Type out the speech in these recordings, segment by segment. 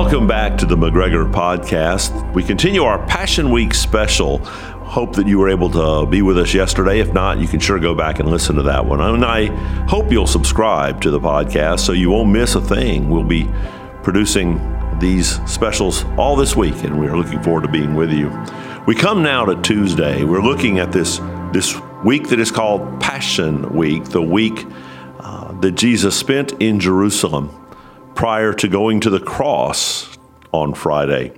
Welcome back to the McGregor Podcast. We continue our Passion Week special. Hope that you were able to be with us yesterday. If not, you can sure go back and listen to that one. And I hope you'll subscribe to the podcast so you won't miss a thing. We'll be producing these specials all this week, and we are looking forward to being with you. We come now to Tuesday. We're looking at this, this week that is called Passion Week, the week uh, that Jesus spent in Jerusalem prior to going to the cross on Friday.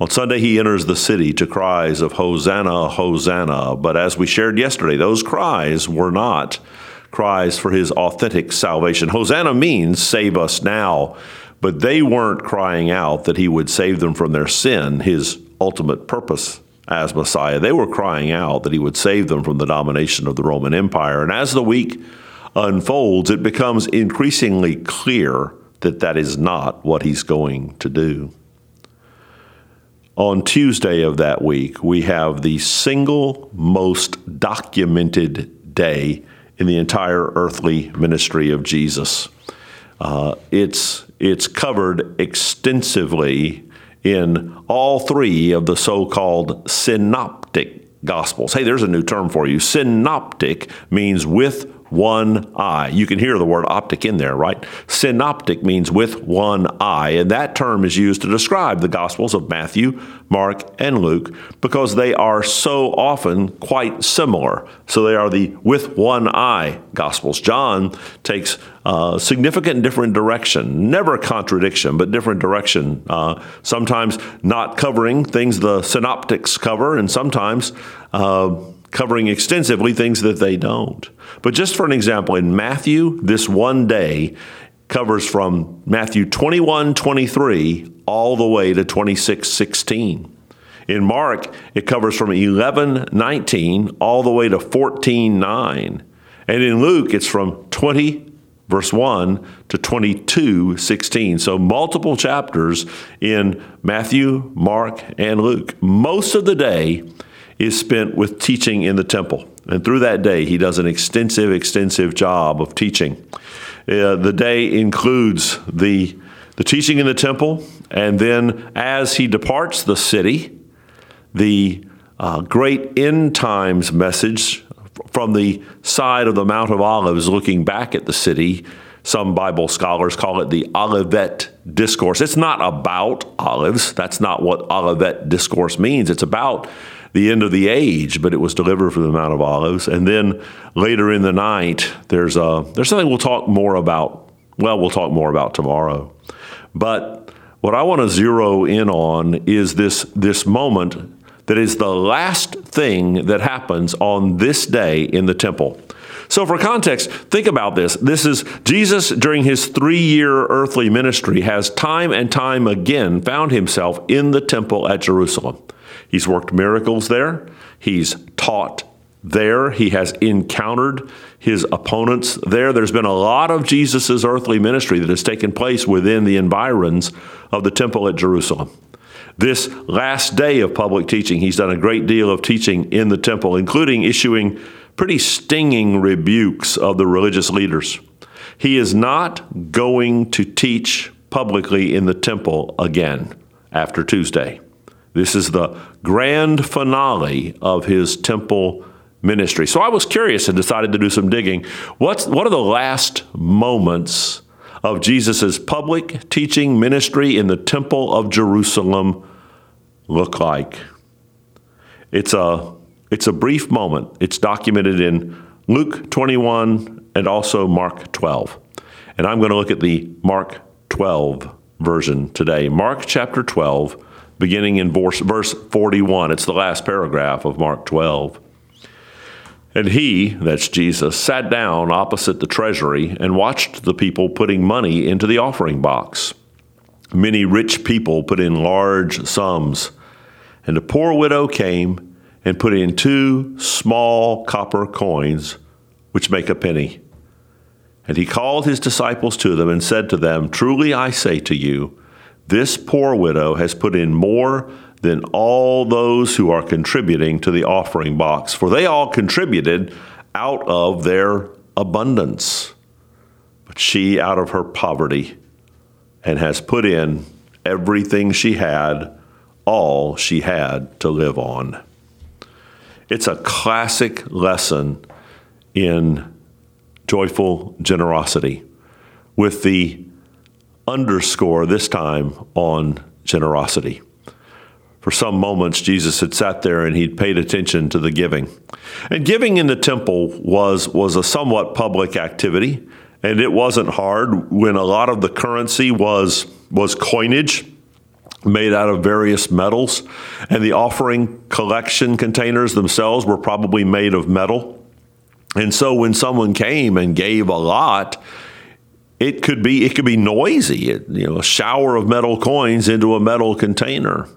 On Sunday, he enters the city to cries of Hosanna, Hosanna. But as we shared yesterday, those cries were not cries for his authentic salvation. Hosanna means save us now, but they weren't crying out that he would save them from their sin, his ultimate purpose as Messiah. They were crying out that he would save them from the domination of the Roman Empire. And as the week unfolds, it becomes increasingly clear that that is not what he's going to do. On Tuesday of that week, we have the single most documented day in the entire earthly ministry of Jesus. Uh, it's, it's covered extensively in all three of the so called synoptic gospels. Hey, there's a new term for you. Synoptic means with one eye. You can hear the word optic in there, right? Synoptic means with one eye, and that term is used to describe the Gospels of Matthew, Mark, and Luke because they are so often quite similar. So they are the with one eye Gospels. John takes uh, significant different direction, never contradiction, but different direction. Uh, sometimes not covering things the synoptics cover, and sometimes. Uh, covering extensively things that they don't. But just for an example, in Matthew, this one day covers from Matthew 21 23 all the way to 26 16. In Mark, it covers from 11 19 all the way to 14 9. And in Luke, it's from 20 verse 1 to 22 16. So multiple chapters in Matthew, Mark, and Luke. Most of the day, is spent with teaching in the temple. And through that day, he does an extensive, extensive job of teaching. Uh, the day includes the, the teaching in the temple, and then as he departs the city, the uh, great end times message from the side of the Mount of Olives looking back at the city. Some Bible scholars call it the Olivet Discourse. It's not about olives. That's not what Olivet Discourse means. It's about the end of the age, but it was delivered from the Mount of Olives. And then later in the night, there's a there's something we'll talk more about. Well, we'll talk more about tomorrow. But what I want to zero in on is this this moment that is the last thing that happens on this day in the temple. So, for context, think about this. This is Jesus during his three year earthly ministry has time and time again found himself in the temple at Jerusalem. He's worked miracles there. He's taught there. He has encountered his opponents there. There's been a lot of Jesus' earthly ministry that has taken place within the environs of the temple at Jerusalem. This last day of public teaching, he's done a great deal of teaching in the temple, including issuing pretty stinging rebukes of the religious leaders. He is not going to teach publicly in the temple again after Tuesday. This is the grand finale of his temple ministry. So I was curious and decided to do some digging. What's, what are the last moments of Jesus' public teaching ministry in the temple of Jerusalem look like? It's a, it's a brief moment. It's documented in Luke 21 and also Mark 12. And I'm going to look at the Mark 12 version today. Mark chapter 12 beginning in verse, verse 41. It's the last paragraph of Mark 12. And he, that's Jesus, sat down opposite the treasury and watched the people putting money into the offering box. Many rich people put in large sums, and a poor widow came and put in two small copper coins, which make a penny. And he called his disciples to them and said to them, Truly I say to you, this poor widow has put in more than all those who are contributing to the offering box, for they all contributed out of their abundance. But she, out of her poverty, and has put in everything she had, all she had to live on. It's a classic lesson in joyful generosity with the underscore this time on generosity. For some moments, Jesus had sat there and he'd paid attention to the giving. And giving in the temple was, was a somewhat public activity, and it wasn't hard when a lot of the currency was, was coinage made out of various metals, and the offering collection containers themselves were probably made of metal. And so when someone came and gave a lot, it could be it could be noisy, it, you know, a shower of metal coins into a metal container.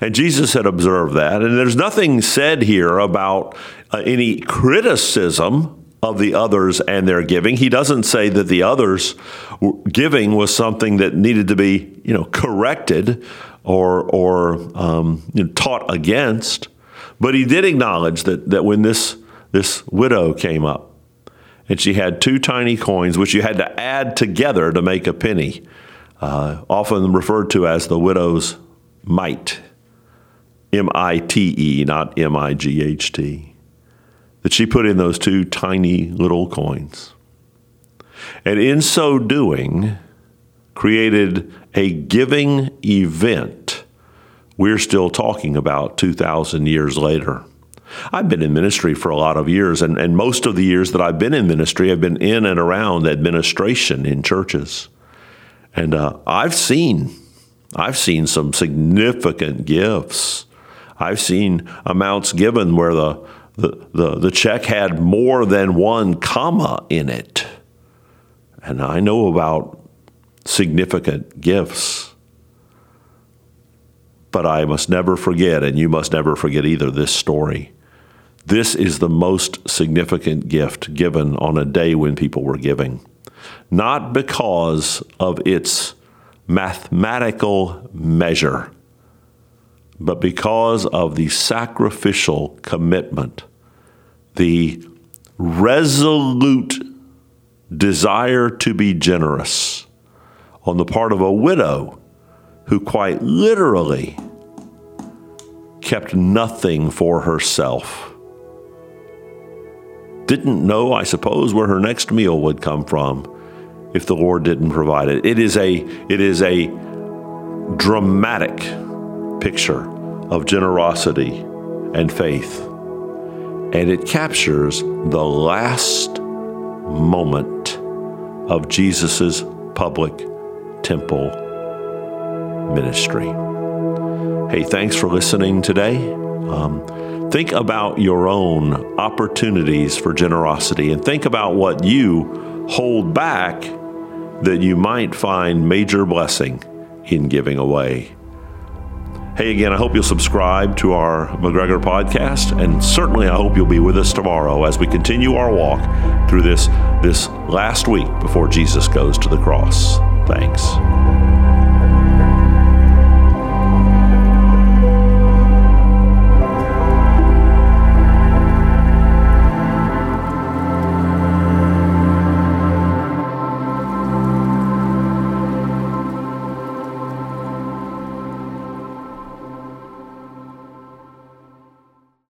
And Jesus had observed that, and there's nothing said here about uh, any criticism of the others and their giving. He doesn't say that the others giving was something that needed to be, you know, corrected or or um, you know, taught against. But he did acknowledge that that when this this widow came up and she had two tiny coins, which you had to add together to make a penny, uh, often referred to as the widow's mite, M I T E, not M I G H T, that she put in those two tiny little coins. And in so doing, created a giving event we're still talking about 2,000 years later. I've been in ministry for a lot of years, and, and most of the years that I've been in ministry, I've been in and around administration in churches. And uh, I've seen, I've seen some significant gifts. I've seen amounts given where the, the, the, the check had more than one comma in it. And I know about significant gifts. But I must never forget, and you must never forget either, this story this is the most significant gift given on a day when people were giving, not because of its mathematical measure, but because of the sacrificial commitment, the resolute desire to be generous on the part of a widow who quite literally kept nothing for herself didn't know, I suppose, where her next meal would come from if the Lord didn't provide it. It is a it is a dramatic picture of generosity and faith. And it captures the last moment of Jesus' public temple ministry. Hey, thanks for listening today. Um, Think about your own opportunities for generosity and think about what you hold back that you might find major blessing in giving away. Hey, again, I hope you'll subscribe to our McGregor podcast, and certainly I hope you'll be with us tomorrow as we continue our walk through this, this last week before Jesus goes to the cross. Thanks.